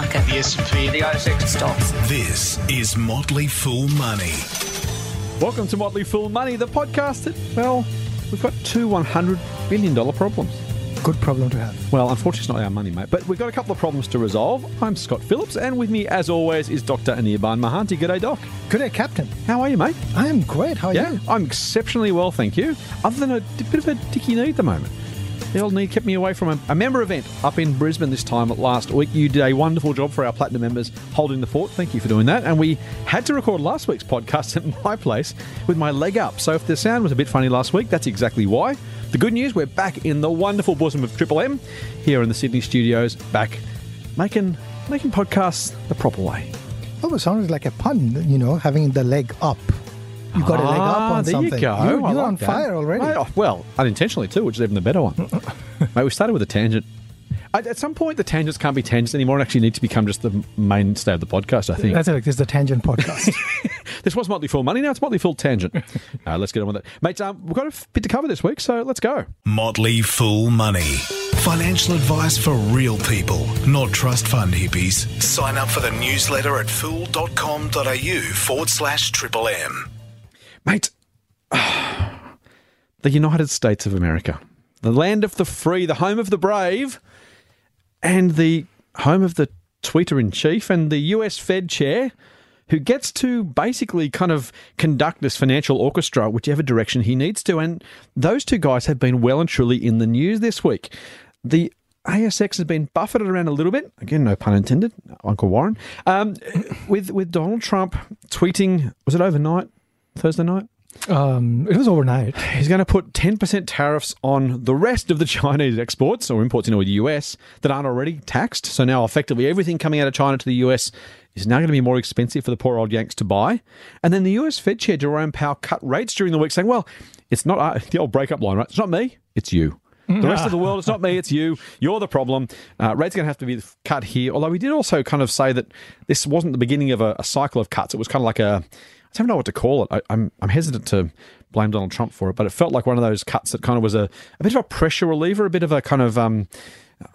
market. The S&P. The ASX stocks. This is Motley Fool Money. Welcome to Motley Fool Money, the podcast that, well, we've got two $100 billion problems. Good problem to have. Well, unfortunately, it's not our money, mate, but we've got a couple of problems to resolve. I'm Scott Phillips, and with me, as always, is Dr. Anirban Mahanti. G'day, Doc. Good day, Captain. How are you, mate? I am great. How are Yeah, you? I'm exceptionally well, thank you. Other than a bit of a dicky knee at the moment. The old knee kept me away from a, member event up in Brisbane this time last week. You did a wonderful job for our platinum members holding the fort. Thank you for doing that. And we had to record last week's podcast at my place with my leg up. So if the sound was a bit funny last week, that's exactly why. The good news, we're back in the wonderful bosom of Triple M here in the Sydney studios, back making making podcasts the proper way. Oh, it sounded like a pun, you know, having the leg up. You got a leg up Ah, on there something. you go. You're, you're like on that. fire already. Mate, oh, well, unintentionally too, which is even the better one. Mate, we started with a tangent. At at some point, the tangents can't be tangents anymore and actually need to become just the mainstay of the podcast, I think. That's it. This is the Tangent Podcast. this was Motley Fool Money, now it's Motley Fool Tangent. uh, let's get on with it. Mates, um, we've got a bit to cover this week, so let's go. Motley Fool Money. Financial advice for real people, not trust fund hippies. Sign up for the newsletter at fool.com.au forward slash triple M. Mate, the United States of America, the land of the free, the home of the brave, and the home of the tweeter in chief and the US Fed chair, who gets to basically kind of conduct this financial orchestra whichever direction he needs to. And those two guys have been well and truly in the news this week. The ASX has been buffeted around a little bit. Again, no pun intended, Uncle Warren. Um, with with Donald Trump tweeting, was it overnight, Thursday night? um, it was overnight. He's going to put 10% tariffs on the rest of the Chinese exports or imports into the US that aren't already taxed. So now, effectively, everything coming out of China to the US is now going to be more expensive for the poor old Yanks to buy. And then the US Fed Chair Jerome Powell cut rates during the week, saying, well, it's not uh, the old breakup line, right? It's not me, it's you. The rest of the world, it's not me, it's you. You're the problem. Uh, rates are going to have to be cut here. Although we did also kind of say that this wasn't the beginning of a, a cycle of cuts. It was kind of like a, I don't know what to call it. I, I'm I'm hesitant to blame Donald Trump for it, but it felt like one of those cuts that kind of was a, a bit of a pressure reliever, a bit of a kind of um,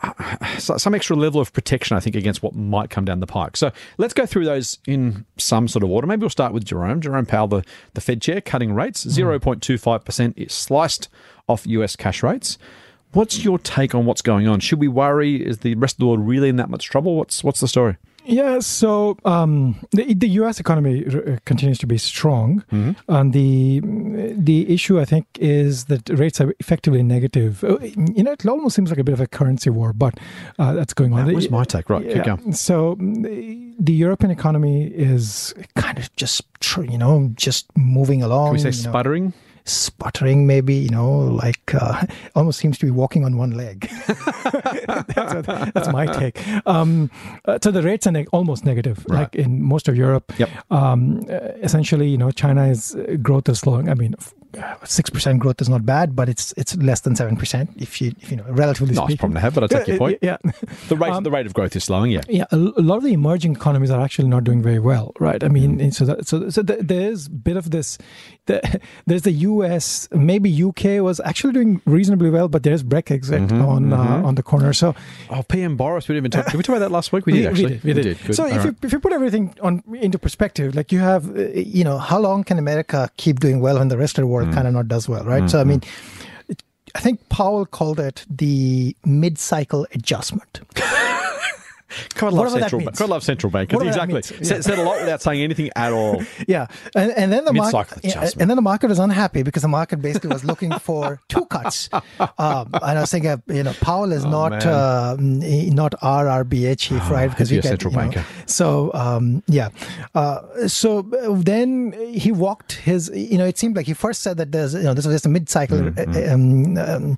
some extra level of protection, I think, against what might come down the pike. So let's go through those in some sort of order. Maybe we'll start with Jerome. Jerome Powell, the, the Fed chair, cutting rates. 0.25% is sliced off US cash rates. What's your take on what's going on? Should we worry? Is the rest of the world really in that much trouble? What's what's the story? Yeah, so um, the, the U.S. economy uh, continues to be strong, and the the issue I think is that rates are effectively negative. Uh, You know, it almost seems like a bit of a currency war, but uh, that's going on. That was my take. Right, keep Yeah. going. So the, the European economy is kind of just tr- you know just moving along. Can we say sputtering? know, sputtering? maybe you know, like uh, almost seems to be walking on one leg. that's, that's my take. Um, uh, so the rates are neg- almost negative, Right. like in most of Europe. Yep. Um, uh, essentially, you know, China's uh, growth is slowing. I mean. Six percent growth is not bad, but it's it's less than seven percent if you if you know relatively Nice speaking. problem to have, but I take your point. Yeah, The rate Um, the rate of growth is slowing. Yeah. yeah, a, lot of the emerging economies are actually not doing very well, right? I mean, and so that, so so th- there is a bit of this. The, there's the U.S. Maybe U.K. was actually doing reasonably well, but there's Brexit on Uh, on the corner. So Oh, PM Boris. We didn't even talk. Did we talk about that last week? We did actually. we did. Good. So All if right. you if you put everything on into perspective, like you have, uh, you know, how long can America keep doing well when the rest of the Mm. world kind of not does well, right? So I mean. it- I think Powell called it the mid-cycle adjustment. God love central. means. God love central bankers. Exactly. Said, yeah. said a lot without saying anything at all. Yeah, and, and then the market, Mid-cycle yeah, adjustment. and then the market was unhappy because the market basically was looking for two cuts. Um, and I was thinking, uh, you know, Powell is not Oh. Oh, uh, not RRBA chief, right? he'd be a get, central you know, banker. So um, yeah, uh, so uh, then he walked his. You know, it seemed like he first said that there's, you know, this was just a mid-cycle. Mm-hmm. Um, um,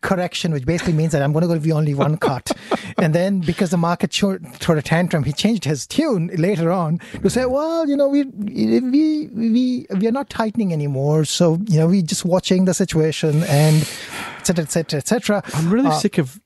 correction, which basically means that I'm going to go with only one cut. and then because the market showed, threw a tantrum, he changed his tune later on to say, well, you know, we we we we are not tightening anymore, so you know, we're just watching the situation and et cetera, et cetera, et cetera. I'm really Uh, sick of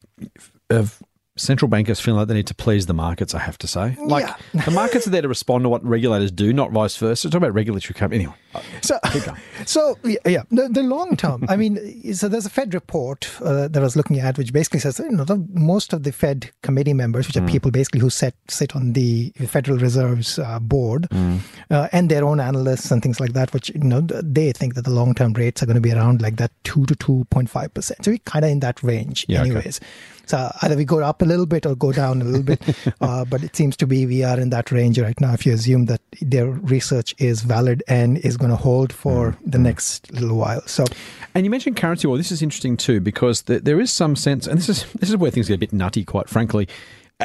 of central bankers feeling like they need to please the markets. I have to say, like Yeah. the markets are there to respond to what regulators do, not vice versa. Talk about regulatory cap anyway. So, so yeah, the, the long term. I mean, so there's a Fed report uh, that I was looking at, which basically says you know the, most of the Fed committee members, which are people basically who sit sit on the Federal Reserve's uh, board, uh, and their own analysts and things like that, which you know they think that the long term rates are going to be around like that two to two point five percent. So we're kind of in that range, Yeah, okay. anyways. So either we go up a little bit or go down a little bit, uh, but it seems to be we are in that range right now. If you assume that their research is valid and is going to hold for mm. the mm. next little while, so And you mentioned currency war. This is interesting too because th- there is some sense, and this is this is where things get a bit nutty, quite frankly.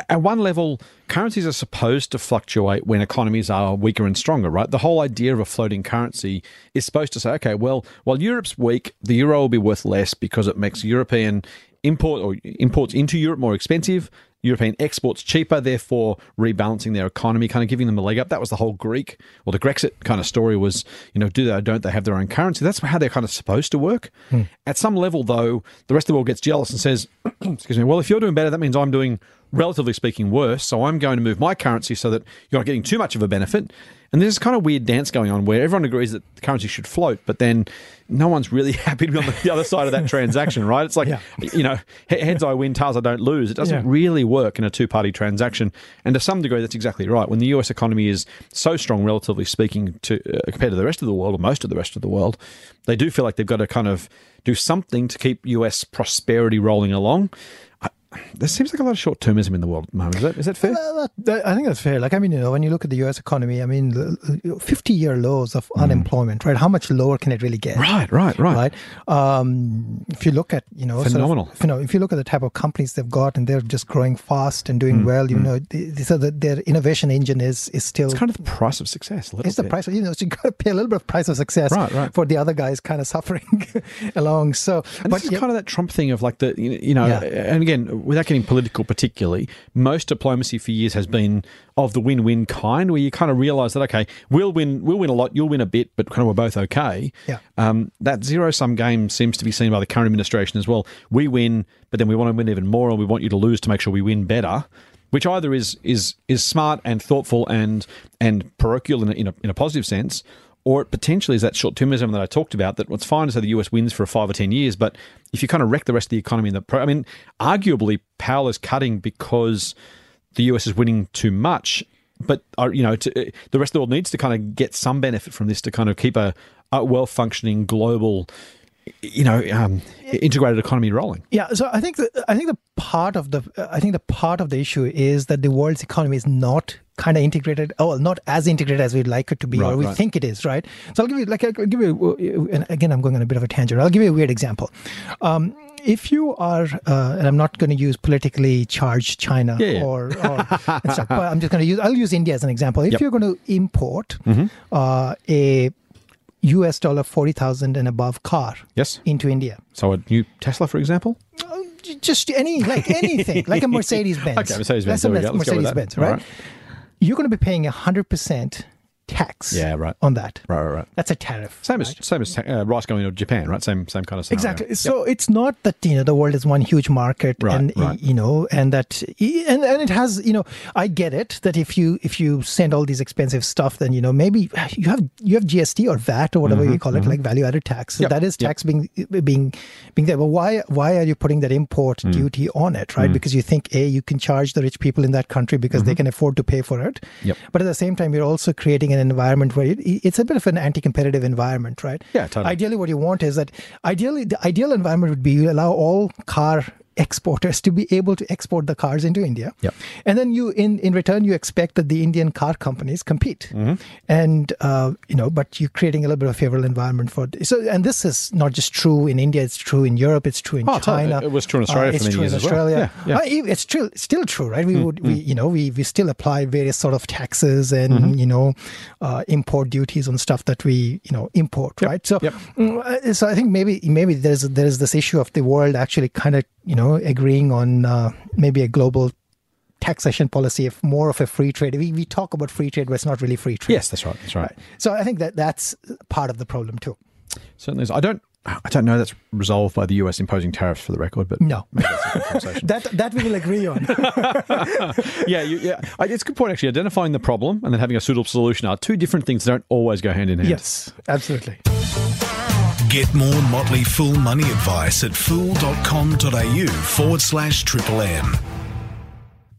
At one level, currencies are supposed to fluctuate when economies are weaker and stronger, right? The whole idea of a floating currency is supposed to say, okay, well, while Europe's weak, the euro will be worth less because it makes European import or imports into Europe more expensive. European exports cheaper, therefore rebalancing their economy, kind of giving them a leg up. That was the whole Greek or the Grexit kind of story was, you know, do they or don't they have their own currency? That's how they're kind of supposed to work. Hmm. At some level, though, the rest of the world gets jealous and says, excuse me, well, if you're doing better, that means I'm doing, relatively speaking, worse. So I'm going to move my currency so that you're not getting too much of a benefit. And there's this kind of weird dance going on where everyone agrees that the currency should float, but then no one's really happy to be on the, the other side of that transaction, right? It's like, Yeah. you know, heads I win, tails I don't lose. It doesn't Yeah. really work in a two party transaction. And to some degree, that's exactly right. When the US economy is so strong, relatively speaking, to uh, compared to the rest of the world, or most of the rest of the world, they do feel like they've got to kind of do something to keep US prosperity rolling along. There seems like a lot of short termism in the world at the moment. Is that, is that fair? Well, that, I think that's fair. Like, I mean, you know, when you look at the U.S. economy, I mean, fifty-year lows of unemployment, right? How much lower can it really get? Right, right, right. right? Um, if you look at you know sort of- Phenomenal. you know, if you look at the type of companies they've got and they're just growing fast and Mm, doing well, you know, th- so that their innovation engine is is still. It's kind of the price of success. It's the price, of, you know. So you got to pay a little bit of price of success Right, right. for the other guys kind of suffering along. So, And but yeah, kind of that Trump thing of like the you you know, Yeah. and again, without getting political, particularly, most diplomacy for years has been of the win-win kind, where you kind of realise that okay, we'll win, we'll win a lot, you'll win a bit, but kind of we're both okay. Yeah. Um, that zero-sum game seems to be seen by the current administration as well. We win, but then we want to win even more, and we want you to lose to make sure we win better. Which either is is is smart and thoughtful and and parochial in a, in a, in a positive sense, or it potentially is that short termism that I talked about. That what's fine to say the US wins for five or ten years, but if you kind of wreck the rest of the economy in the, pro- I mean, arguably Powell is cutting because the US is winning too much. But uh, you know, to, the rest of the world needs to kind of get some benefit from this to kind of keep a, a well functioning global, you know, um, integrated economy rolling. Yeah, so I think the, I think the part of the I think the part of the issue is that the world's economy is not kind of integrated, oh, not as integrated as we'd like it to be, Right, or we right. think it is, right? So I'll give you like I'll give you, and again, I'm going on a bit of a tangent. I'll give you a weird example. Um, if you are, uh, and I'm not going to use politically charged China Yeah, yeah. or, or stuff, but I'm just going to use I'll use India as an example. If Yep. you're going to import uh, a US dollar forty thousand and above car Yes. into India, So a new Tesla, for example. Oh, j- just any like anything like a mercedes benz Okay, Mercedes-Benz, That's a we go. Let's go with mercedes benz right? right. you're going to be paying 100% tax Yeah, right. on that Right, right, right. that's a tariff Same as same as uh, rice going to Japan, right? Same same kind of scenario. Exactly. So it's not that you know the world is one huge market, Right, and right. you know, and that and and it has you know, I get it that if you if you send all these expensive stuff, then you know maybe you have you have GST or VAT or whatever you call it, like value added tax. So Mm-hmm, Yep, that is yep. tax being being being there. But why why are you putting that import Mm. duty on it, right? Because you think a you can charge the rich people in that country because they can afford to pay for it. Mm-hmm. Yep. But at the same time, you're also creating an environment where it, it's a bit of an anti-competitive environment, right? Yeah, totally. Ideally, what you want is that ideally the ideal environment would be you allow all car exporters to be able to export the cars into India. Yep. And then you in in return you expect that the Indian car companies compete. Mm-hmm. And uh, you know, but you're creating a little bit of favorable environment for so and this is not just true in India, it's true in Europe, it's true in Oh. China. It was true in Australia for it's true in as well. Australia. Yeah, yeah. Uh, it's true it's still true, right? We would we you know, we we still apply various sort of taxes and Mm-hmm. you know uh, import duties on stuff that we you know import, right? So Yep. Mm, uh, so I think maybe maybe there's there's this issue of the world actually kind of you know agreeing on uh, maybe a global taxation policy of more of a free trade. We we talk about free trade, but it's not really free trade. Yes, that's right. That's right. So I think that that's part of the problem too. Certainly is. I don't I don't know that's resolved by the US imposing tariffs for the record, but No. that's a. That that we will agree on. yeah, you, yeah, it's a good point actually. Identifying the problem and then having a suitable solution are two different things that don't always go hand in hand. yes, absolutely. Get more Motley Fool money advice at fool.com.au forward slash triple M.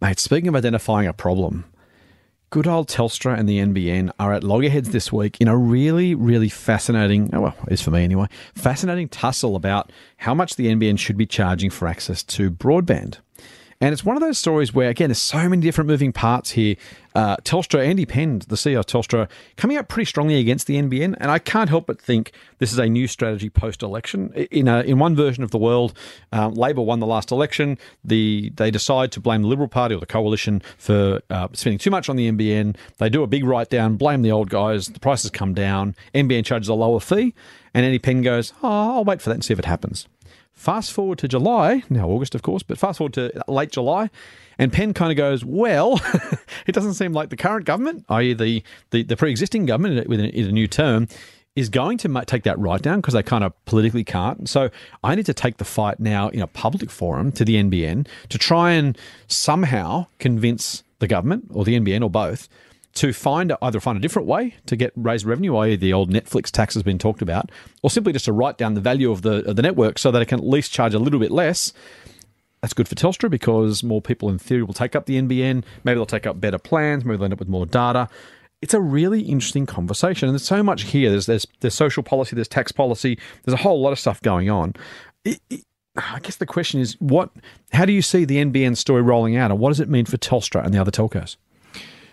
Mate, speaking of identifying a problem, good old Telstra and the NBN are at loggerheads this week in a really, really fascinating, oh, well, it is for me anyway, fascinating tussle about how much the NBN should be charging for access to broadband. And it's one of those stories where, again, there's so many different moving parts here. Uh, Telstra, Andy Penn, the CEO of Telstra, coming out pretty strongly against the NBN. And I can't help but think this is a new strategy post election. In, a, in one version of the world, um, Labor won the last election. The They decide to blame the Liberal Party or the coalition for uh, spending too much on the NBN. They do a big write down, blame the old guys. The prices come down. NBN charges a lower fee. And Andy Penn goes, Oh, I'll wait for that and see if it happens. Fast forward to July, now August, of course, but fast forward to late July, and Penn kind of goes, Well, it doesn't seem like the current government, i.e., the, the, the pre existing government with a, in a new term, is going to take that right down because they kind of politically can't. So I need to take the fight now in a public forum to the NBN to try and somehow convince the government or the NBN or both to find either find a different way to get raise revenue, i.e., the old Netflix tax has been talked about, or simply just to write down the value of the of the network so that it can at least charge a little bit less. That's good for Telstra because more people in theory will take up the NBN. Maybe they'll take up better plans. Maybe they'll end up with more data. It's a really interesting conversation, and there's so much here. There's there's there's social policy, there's tax policy, there's a whole lot of stuff going on. It- it- I guess the question is, what? How do you see the NBN story rolling out, and what does it mean for Telstra and the other telcos?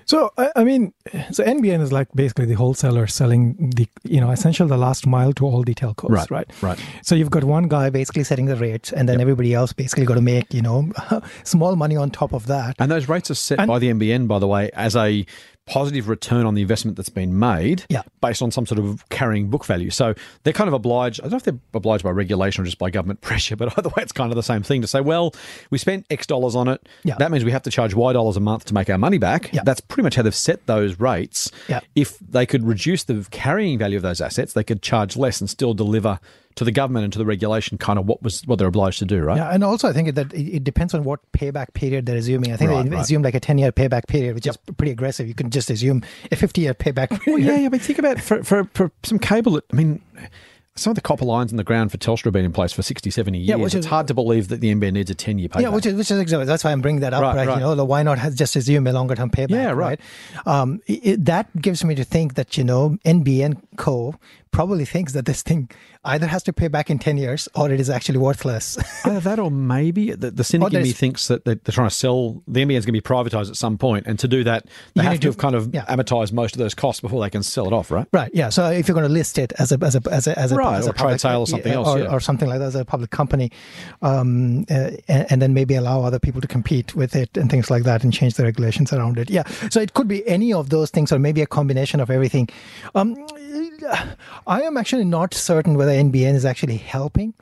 So I, I mean, so NBN is like basically the wholesaler selling the you know essentially the last mile to all the telcos, Right, right? right. So you've got one guy basically setting the rates, and then everybody else basically got to make you know small money on top of that. And those rates are set And- by the NBN, by the way, as a positive return on the investment that's been made Yeah. based on some sort of carrying book value. So they're kind of obliged, I don't know if they're obliged by regulation or just by government pressure, but either way, it's kind of the same thing to say, well, we spent X dollars on it. Yeah. That means we have to charge Y dollars a month to make our money back. Yeah. That's pretty much how they've set those rates. Yeah. If they could reduce the carrying value of those assets, they could charge less and still deliver to the government and to the regulation kind of what was what they're obliged to do, right? Yeah, and also I think that it, depends on what payback period they're assuming. I think Right, they right. assume like a ten year payback period, which is pretty aggressive. You can just assume a fifty year payback period. Well, yeah, I mean, think about for, for, for some cable. I mean, some of the copper lines in the ground for Telstra have been in place for 60, 70 years. Yeah, which it's is- hard to believe that the NBN needs a 10 year payback. Yeah, which is which is exactly that's why I'm bringing that up, Right, right? You know, why not just assume a longer term payback, Yeah, right. Um, it- that gives me to think that you know NBN Co probably thinks that this thing either has to pay back in ten years or it is actually worthless. Either that or maybe the, the cynic in me thinks that they're, trying to sell, the NBN's going to be privatised at some point, And to do that, they You have need to to- have kind of yeah. amortised most of those costs before they can sell it off, right? Right. Yeah. So if you're going to list it as a as a as a as a, Right, as a or trade sale or something else, or, yeah. or something like that as a public company, um, uh, and, and then maybe allow other people to compete with it and things like that, and change the regulations around it. Yeah. So it could be any of those things, or maybe a combination of everything. Um, I am actually not certain whether NBN is actually helping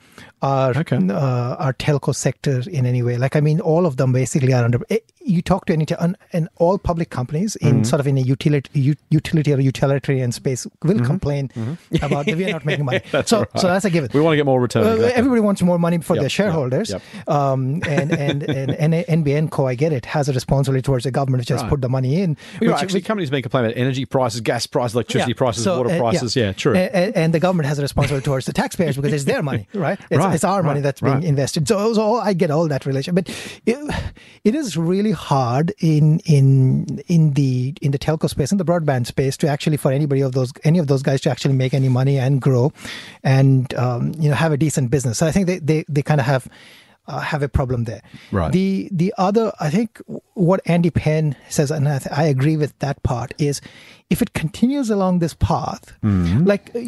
our Okay. uh, our telco sector in any way. Like, I mean, all of them basically are under. You talk to any and, and all public companies in Mm-hmm. sort of in a utility utility or utilitarian space will complain about that we are not making money. Mm-hmm. That's so, right. so that's a given. We want to get more return. Uh, exactly. Everybody wants more money for Yep, their shareholders. yep. Um, and, and, and, and NBN Co, I get it, has a responsibility towards the government which has Right. put the money in. Right, which- actually, companies been complaining about energy prices, gas prices, electricity yeah. prices, So, water uh, prices. Yeah, true. And, and the government has a responsibility towards the taxpayers because it's their money, right? It's, Right, it's our money right, that's being right. invested. So, so I get all that relation, but it, it is really hard in in in the in the telco space, in the broadband space, to actually for anybody of those any of those guys to actually make any money and grow, and um, you know have a decent business. So I think they they, they kind of have. Uh, have a problem there. Right. The the other, I think, what Andy Penn says, and I, th- I agree with that part, is if it continues along this path, Mm-hmm. like uh,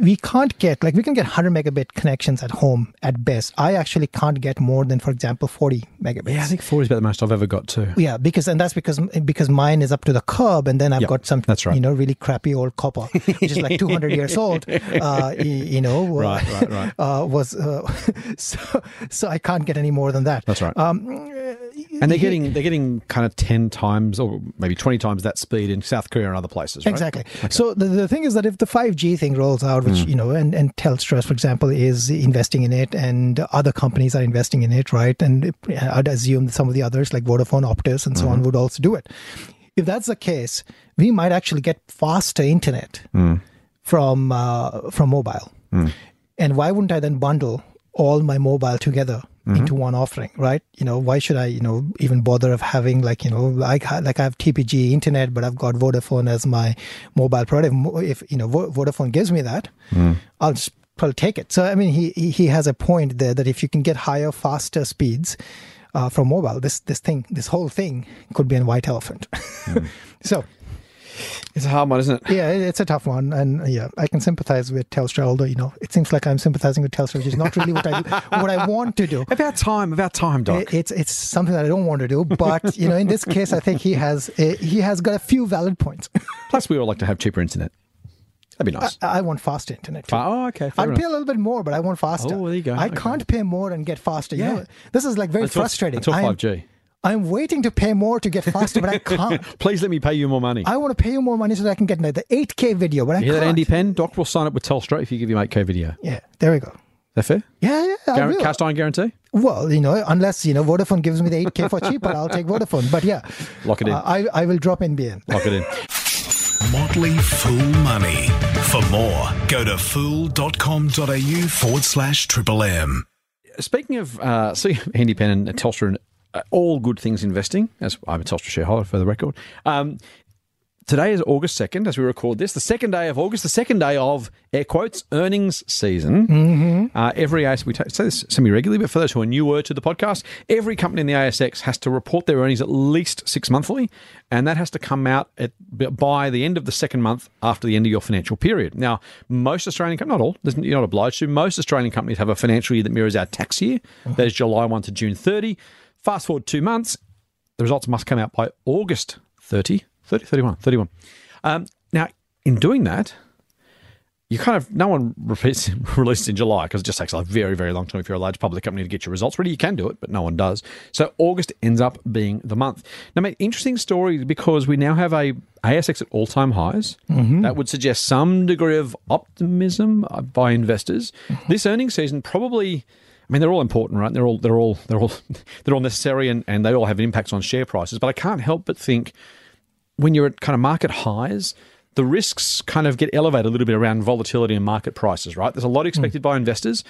we can't get, like we can get 100 megabit connections at home at best. I actually can't get more than, for example, 40 megabits. yeah, I think 40 is about the most I've ever got too. Yeah, because and that's because because mine is up to the curb, and then I've Yep, got some that's right. you know really crappy old copper, which is like 200 years old. Uh, you know, uh, Right, right, right. Uh, was uh, so so I can't get any more than that. That's right. Um, And they're getting they're getting kind of ten times or maybe twenty times that speed in South Korea and other places, right? Exactly. So the, the thing is that if the 5G thing rolls out, which, Mm. you know, and, and Telstra, for example, is investing in it and other companies are investing in it, right? And I'd assume that some of the others like Vodafone, Optus, and so Mm-hmm. on would also do it. If that's the case, we might actually get faster internet Mm. from, uh, from mobile. And why wouldn't I then bundle all my mobile together Mm-hmm. into one offering, right? You know, why should I, you know, even bother of having like, you know, like like I have TPG internet, but I've got Vodafone as my mobile product. If you know Vodafone gives me that, I'll just probably take it. So I mean, he he has a point there that if you can get higher, faster speeds uh, from mobile, this this thing, this whole thing could be a white elephant. so It's a hard one, isn't it? yeah, it's a tough one, and uh, yeah, I can sympathize with Telstra. Although you know, it seems like I'm sympathizing with Telstra, which is not really what I do, what I want to do. About time, about time, Doc. It- It's it's something that I don't want to do, but you know, in this case, I think he has uh, he has got a few valid points. Plus, we all like to have cheaper internet. That'd be nice. I want faster internet. too. oh, okay. I'd enough. pay a little bit more, but I want faster. Oh, there you go. I Okay. can't pay more and get faster. You Yeah. know, this is like very Until- frustrating. until 5G. I'm waiting to pay more to get faster, but I can't. Please let me pay you more money. I want to pay you more money so that I can get like, the 8K video, but I you hear can't. that, Andy Penn? Doc will sign up with Telstra if you give him 8K video. Yeah, there we go. that fair? Yeah, yeah. I will. cast iron guarantee? Well, you know, unless you know Vodafone gives me the 8K for cheaper, I'll take Vodafone. But yeah, Lock it in. uh, I I will drop NBN. Lock it in. Motley Fool Money. For more, go to fool.com.au forward slash triple M. Speaking of, uh, see, Andy Penn and Telstra, and all good things investing, as I'm a Telstra shareholder for the record. Um, today is August 2nd, as we record this, the second day of August, the second day of, air quotes, earnings season. Mm-hmm. Uh, every ASX, we ta- say this semi regularly, but for those who are newer to the podcast, every company in the ASX has to report their earnings at least six monthly, and that has to come out at, by the end of the second month after the end of your financial period. Now, most Australian companies, not all, you're not obliged to, most Australian companies have a financial year that mirrors our tax year, that is July 1 to June 30. Fast forward two months, the results must come out by August 30, 30, 31, 31. Um, now, in doing that, you kind of, no one repeats, releases in July because it just takes a very, very long time if you're a large public company to get your results ready. You can do it, but no one does. So August ends up being the month. Now, mate, interesting story because we now have a ASX at all time highs. That would suggest some degree of optimism uh, by investors. This earnings season probably. I mean, they're all important, right? They're all they're all they're all they're all necessary, and, and they all have impacts on share prices. But I can't help but think when you're at kind of market highs, the risks kind of get elevated a little bit around volatility and market prices, right? There's a lot hmm. expected by investors.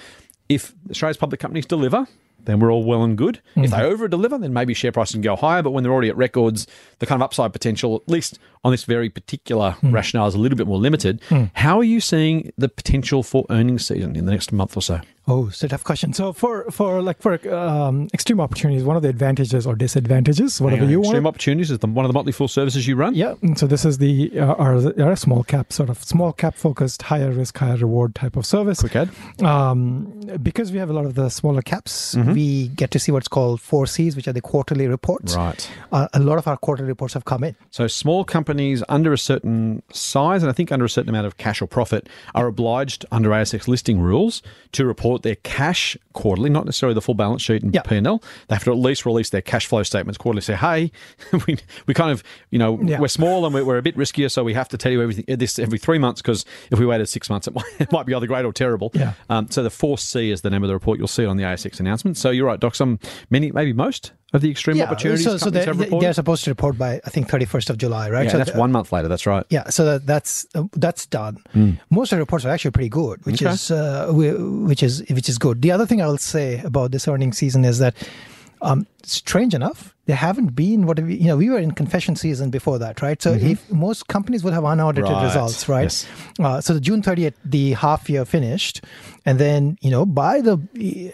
If Australia's public companies deliver, then we're all well and good. If hmm. they over deliver, then maybe share prices can go higher. But when they're already at records, the kind of upside potential, at least on this very particular hmm. rationale, is a little bit more limited. How are you seeing the potential for earnings season in the next month or so? Oh, it's a tough question. So for for like for um, extreme opportunities, one of the advantages or disadvantages, whatever you Extreme want. Extreme opportunities is the, one of the Motley Fool services you run. Yeah. and So this is the uh, our, our small cap sort of small cap focused, higher risk, higher reward type of service. Quick ad. Um, because we have a lot of the smaller caps, We get to see what's called four Cs, which are the quarterly reports. Right. Uh, a lot of our quarterly reports have come in. So small companies under a certain size and I think under a certain amount of cash or profit are obliged under ASX listing rules to report their cash quarterly, not necessarily the full balance sheet and Yeah. P&L. They have to at least release their cash flow statements quarterly. Say, hey, we, we kind of, you know, Yeah. we're small and we're, we're a bit riskier, so we have to tell you everything this every three months because if we waited six months, it might, it might be either great or terrible. Yeah. Um, so the 4C is the name of the report. You'll see it on the ASX announcement. So you're right, Doc. Some many, maybe most of the extreme opportunities so, so they're, have they're supposed to report by I think 31st of July, right? yeah, so that's th- one month later. That's right. Yeah, so that, that's uh, that's done. Most of the reports are actually pretty good, which. Okay. is uh, whi- which is which is good. The other thing I'll say about this earnings season is that, um, strange enough, there haven't been what we, you know. We were in confession season before that, right? So if most companies would have unaudited Mm-hmm. Right, results, right? yes. Uh, so the June 30th, the half year finished, and then you know by the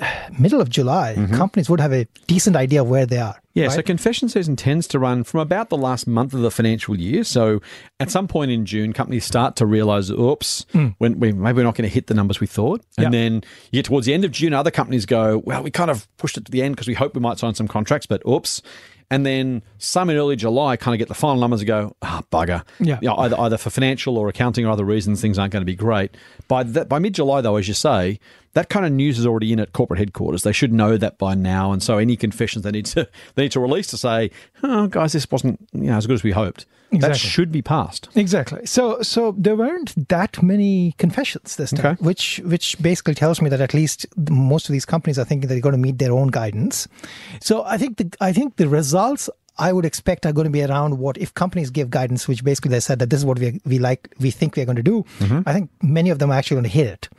uh, middle of July, companies would have a decent idea of where they are. Mm-hmm. Yeah, so confession season tends to run from about the last month of the financial year. So at some point in June, companies start to realize, oops, when we, maybe we're not going to hit the numbers we thought. And Yeah. then you get towards the end of June, other companies go, well, we kind of pushed it to the end because we hope we might sign some contracts, but oops. and then some in early July kind of get the final numbers and go, ah, bugger. Yeah. You know, either, either for financial or accounting or other reasons, things aren't going to be great. By that, by mid July, though, as you say, that kind of news is already in at corporate headquarters. They should know that by now, and so any confessions they need to they need to release to say, oh, guys, this wasn't you know as good as we hoped. That should be passed. Exactly. So, so there weren't that many confessions this time, Okay. which which basically tells me that at least most of these companies are thinking they're going to meet their own guidance. So, I think the I think the results I would expect are going to be around what if companies give guidance, which basically they said that this is what we we like we think we're going to do. Mm-hmm. I think many of them are actually going to hit it.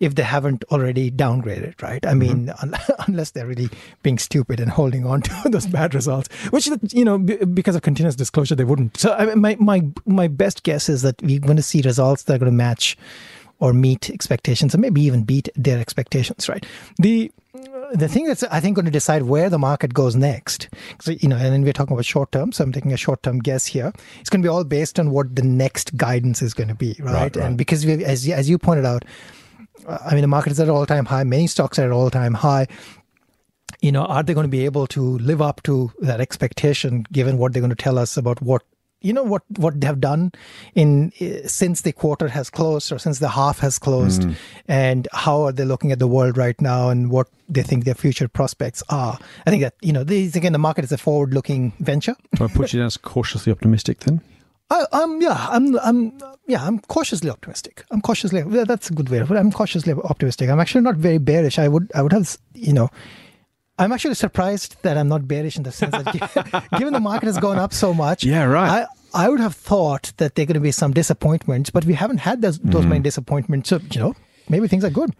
If they haven't already downgraded, right? I mean, mm-hmm. un- unless they're really being stupid and holding on to those bad results, which you know, b- because of continuous disclosure, they wouldn't. So, I mean, my my my best guess is that we're going to see results that are going to match or meet expectations, and maybe even beat their expectations, right? The the thing that's I think going to decide where the market goes next, so, you know, and then we're talking about short term, so I'm taking a short term guess here. It's going to be all based on what the next guidance is going to be, right? Right, right. And because we, as as you pointed out, I mean, the market is at all time high. Many stocks are at all time high. You know, are they going to be able to live up to that expectation given what they're going to tell us about what you know what what they have done in uh, since the quarter has closed or since the half has closed, and how are they looking at the world right now and what they think their future prospects are? I think that you know, these, again, the market is a forward looking venture. Do I put you down as cautiously optimistic then? I, I'm yeah, I'm I'm yeah, I'm cautiously optimistic. I'm cautiously that's a good way. But I'm cautiously optimistic. I'm actually not very bearish. I would I would have you know. I'm actually surprised that I'm not bearish in the sense that given the market has gone up so much. Yeah, right. I, I would have thought that there are going to be some disappointments, but we haven't had those, those many mm. disappointments. So, you know, maybe things are good.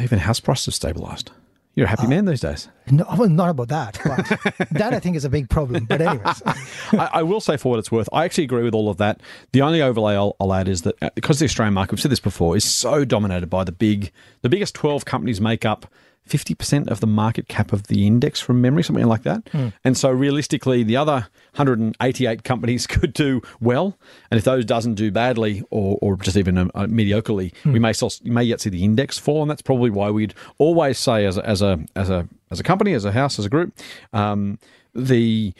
Even house prices have stabilised. You're a happy man these days. No, well, not about that. But that I think is a big problem. But anyways, I, I will say, for what it's worth, I actually agree with all of that. The only overlay I'll, I'll add is that uh, because the Australian market, we've said this before, is so dominated by the big, the biggest twelve companies make up. 50% of the market cap of the index from memory, something like that. And so realistically, the other 188 companies could do well. And if those doesn't do badly or, or just even uh, mediocrely, we may still, may yet see the index fall. And that's probably why we'd always say as a, as a, as a, as a company, as a house, as a group, um, the,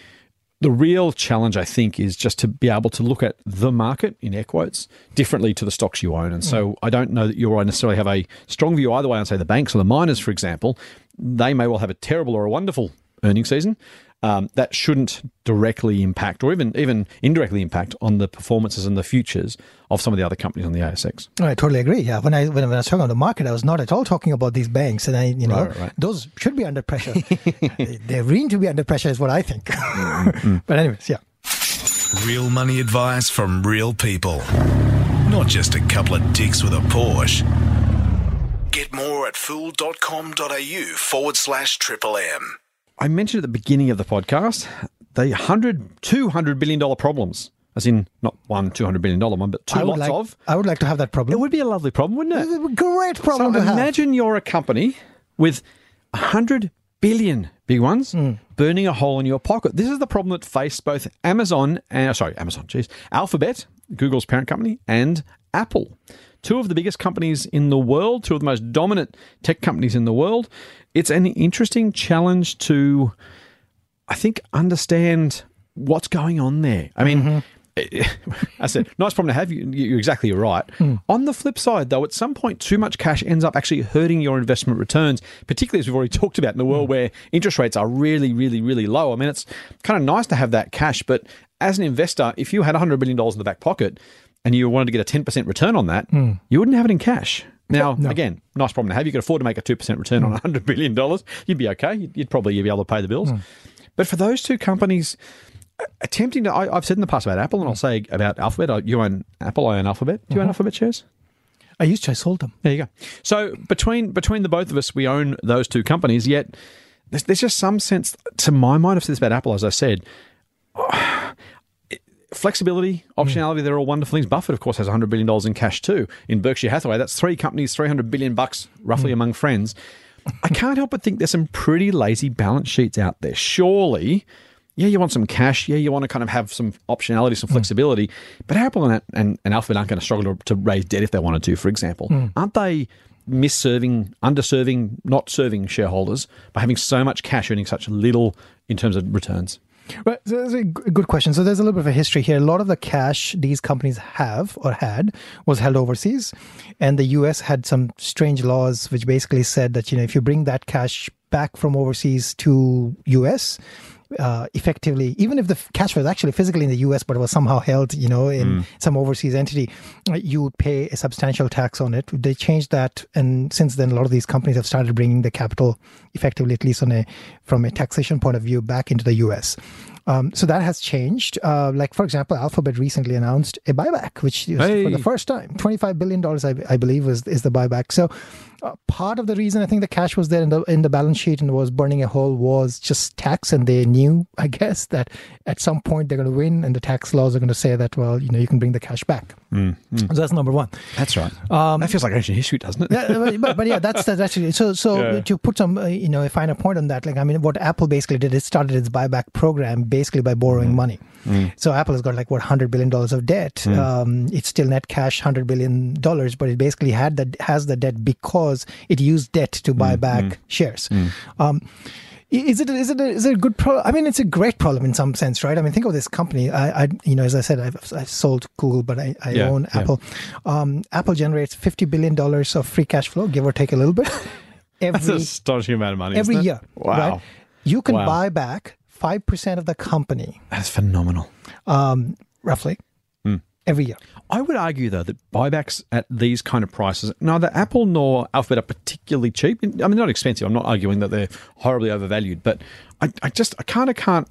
the real challenge, I think, is just to be able to look at the market in air quotes differently to the stocks you own. And so mm. I don't know that you or I necessarily have a strong view either way on, say, the banks or the miners, for example. They may well have a terrible or a wonderful earning season. Um, that shouldn't directly impact or even even indirectly impact on the performances and the futures of some of the other companies on the ASX. I totally agree. Yeah, when I when I was talking about the market, I was not at all talking about these banks, and I you know Right, right, right. those should be under pressure. Uh, they're really to be under pressure, is what I think. Mm, mm, mm. but anyways, yeah. Real money advice from real people. Not just a couple of dicks with a Porsche. Get more at fool.com.au forward slash triple M. I mentioned at the beginning of the podcast the 100, 200 billion dollar problems, as in not one 200 billion dollar one, but two lots like of. I would like to have that problem. It would be a lovely problem, wouldn't it? Great problem so to have. imagine you're a company with 100 billion big ones Hmm. burning a hole in your pocket. This is the problem that faced both Amazon and sorry, Amazon, geez, Alphabet, Google's parent company, and Apple. Two of the biggest companies in the world, two of the most dominant tech companies in the world. It's an interesting challenge to I think understand what's going on there. I mean, mm-hmm. I said, nice problem to have. You, you're exactly right. Hmm. On the flip side, though, at some point, too much cash ends up actually hurting your investment returns, particularly as we've already talked about in the world hmm. where interest rates are really, really, really low. I mean, it's kind of nice to have that cash, but as an investor, if you had $100 billion in the back pocket and you wanted to get a 10% return on that, hmm. you wouldn't have it in cash. Now, again, nice problem to have. You could afford to make a 2% return on hmm. $100 billion. You'd be okay. You'd, probably you'd probably be able to pay the bills. Hmm. But for those two companies, attempting to, I, I've said in the past about Apple, and I'll say about Alphabet. I- You own Apple, I own Alphabet. Do you own uh-huh. Alphabet shares? I used to. I sold them. There you go. So between between the both of us, we own those two companies. Yet there's, there's just some sense, to my mind, I've said this about Apple, as I said. Flexibility, optionality, they're all wonderful things. Buffett, of course, has $100 billion in cash too. In Berkshire Hathaway, that's three companies, 300 billion bucks roughly hmm. among friends. I can't help but think there's some pretty lazy balance sheets out there. Surely, yeah, you want some cash. Yeah, you want to kind of have some optionality, some hmm. flexibility. But Apple and, and, and Alphabet aren't going to struggle to, to raise debt if they wanted to, for example. Hmm. Aren't they misserving, underserving, not serving shareholders by having so much cash earning such little in terms of returns? Right. So that's a good question. So there's a little bit of a history here. A lot of the cash these companies have or had was held overseas, and the U.S. had some strange laws which basically said that you know if you bring that cash back from overseas to U.S. Uh, effectively, even if the cash was actually physically in the U.S. but it was somehow held, you know, in some overseas entity, uh, you would pay a substantial tax on it. They changed that, and since then, a lot of these companies have started bringing the capital, effectively, at least on a from a taxation point of view, back into the U.S. Um, so that has changed. Uh, like for example, Alphabet recently announced a buyback, which is for the first time, twenty-five billion dollars, I, I believe, was is the buyback. So uh, part of the reason I think the cash was there in the in the balance sheet and was burning a hole was just tax, and they knew, I guess, that at some point they're going to win, and the tax laws are going to say that, well, you know, you can bring the cash back. Mm, mm. So that's number one. That's right. Um, that feels like ancient history, doesn't it? Yeah, but, but, yeah, that's that's actually so. So Yeah. to put some, uh, you know, a finer point on that, like I mean, what Apple basically did, it started its buyback program basically by borrowing mm. money. So Apple has got like what hundred billion dollars of debt. Um, it's still net cash hundred billion dollars, but it basically had that has the debt because it used debt to buy back shares. Um, is it is it a, is it a good problem? I mean, it's a great problem in some sense, right? I mean, think of this company. I, I you know, as I said, I've, I've sold Google, but I, I Yeah, own yeah. Apple. Um, Apple generates fifty billion dollars of free cash flow, give or take a little bit, Every, That's an astonishing amount of money. every year. Wow. right? You can Wow. buy back five percent of the company, That's phenomenal. um, roughly, Hmm. every year. I would argue, though, that buybacks at these kind of prices, neither Apple nor Alphabet are particularly cheap. I mean, not expensive. I'm not arguing that they're horribly overvalued, but I, I just, I kind of can't.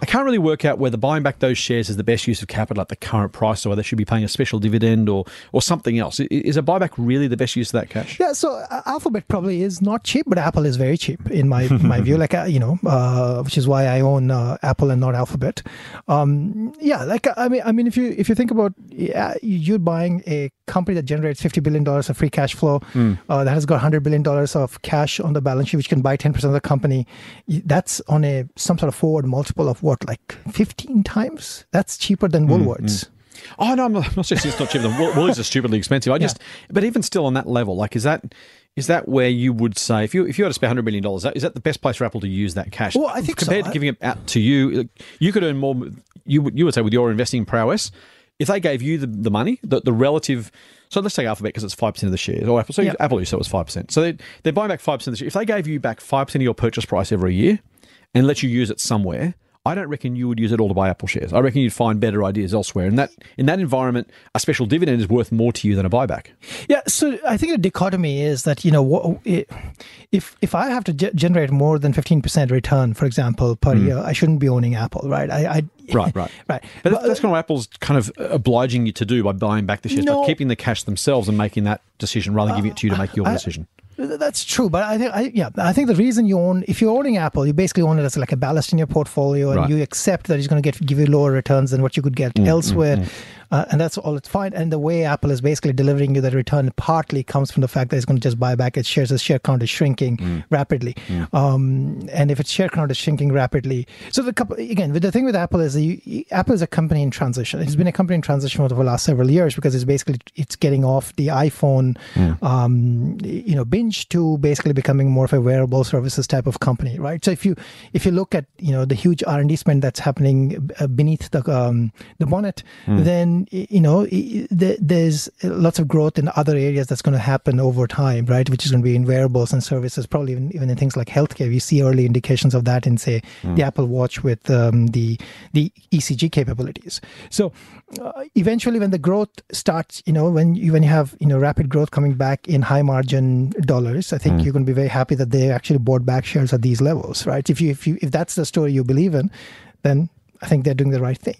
I can't really work out whether buying back those shares is the best use of capital at the current price, or whether they should be paying a special dividend or or something else. Is a buyback really the best use of that cash? Yeah, so uh, Alphabet probably is not cheap, but Apple is very cheap in my my view. Like uh, you know, uh, which is why I own uh, Apple and not Alphabet. Um, yeah, like I mean, I mean, if you if you think about yeah, you're buying a company that generates fifty billion dollars of free cash flow, uh, that has got hundred billion dollars of cash on the balance sheet, which can buy ten percent of the company. That's on a some sort of forward multiple of what, like fifteen times. That's cheaper than hmm, Woolworths. Hmm. Oh no, I'm not, I'm not suggesting it's not cheaper than Wool- Woolies are stupidly expensive. I just, but even still on that level, like is that is that where you would say if you if you had to spend hundred million dollars, is that the best place for Apple to use that cash? Well, I think so. compared to giving it out to you, you could earn more. You would you would say with your investing prowess, if they gave you the, the money, the, the relative. So let's take Alphabet because it's five percent of the shares, or Apple. So Yeah. Apple, you said it was five percent. So they they're buying back five percent of the shares. If they gave you back five percent of your purchase price every year, and let you use it somewhere. I don't reckon you would use it all to buy Apple shares. I reckon you'd find better ideas elsewhere. And that in that environment, a special dividend is worth more to you than a buyback. Yeah, so I think the dichotomy is that you know what, if if I have to ge- generate more than fifteen percent return, for example, per hmm. year, I shouldn't be owning Apple, right? I, I. Right, right. right. But that's, that's kind of what Apple's kind of obliging you to do by buying back the shares, No. by keeping the cash themselves and making that decision rather than giving it to you to make your I- decision. Th- That's true, but I think, I, yeah, I think the reason you own, if you're owning Apple, you basically own it as like a ballast in your portfolio, and Right. you accept that it's going to get give you lower returns than what you could get Mm, elsewhere, uh, and that's all. It's fine. And the way Apple is basically delivering you that return partly comes from the fact that it's going to just buy back its shares. Its share count is shrinking Mm. rapidly, um, and if its share count is shrinking rapidly, so the couple again, with the thing with Apple is you, you- Apple is a company in transition. It's been a company in transition over the last several years because it's basically it's getting off the iPhone, um, you know, binge to basically becoming more of a wearable services type of company, right? So if you if you look at you know the huge R and D spend that's happening uh, beneath the um, the bonnet, then you know there's lots of growth in other areas that's going to happen over time, right? Which is going to be in wearables and services, probably even even in things like healthcare. We see early indications of that in say the Apple Watch with um, the the ECG capabilities. So uh, eventually, when the growth starts, you know, when you when you have you know rapid growth coming back in high margin dollars, I think you're going to be very happy that they actually bought back shares at these levels, right? If you if you if that's the story you believe in, then I think they're doing the right thing.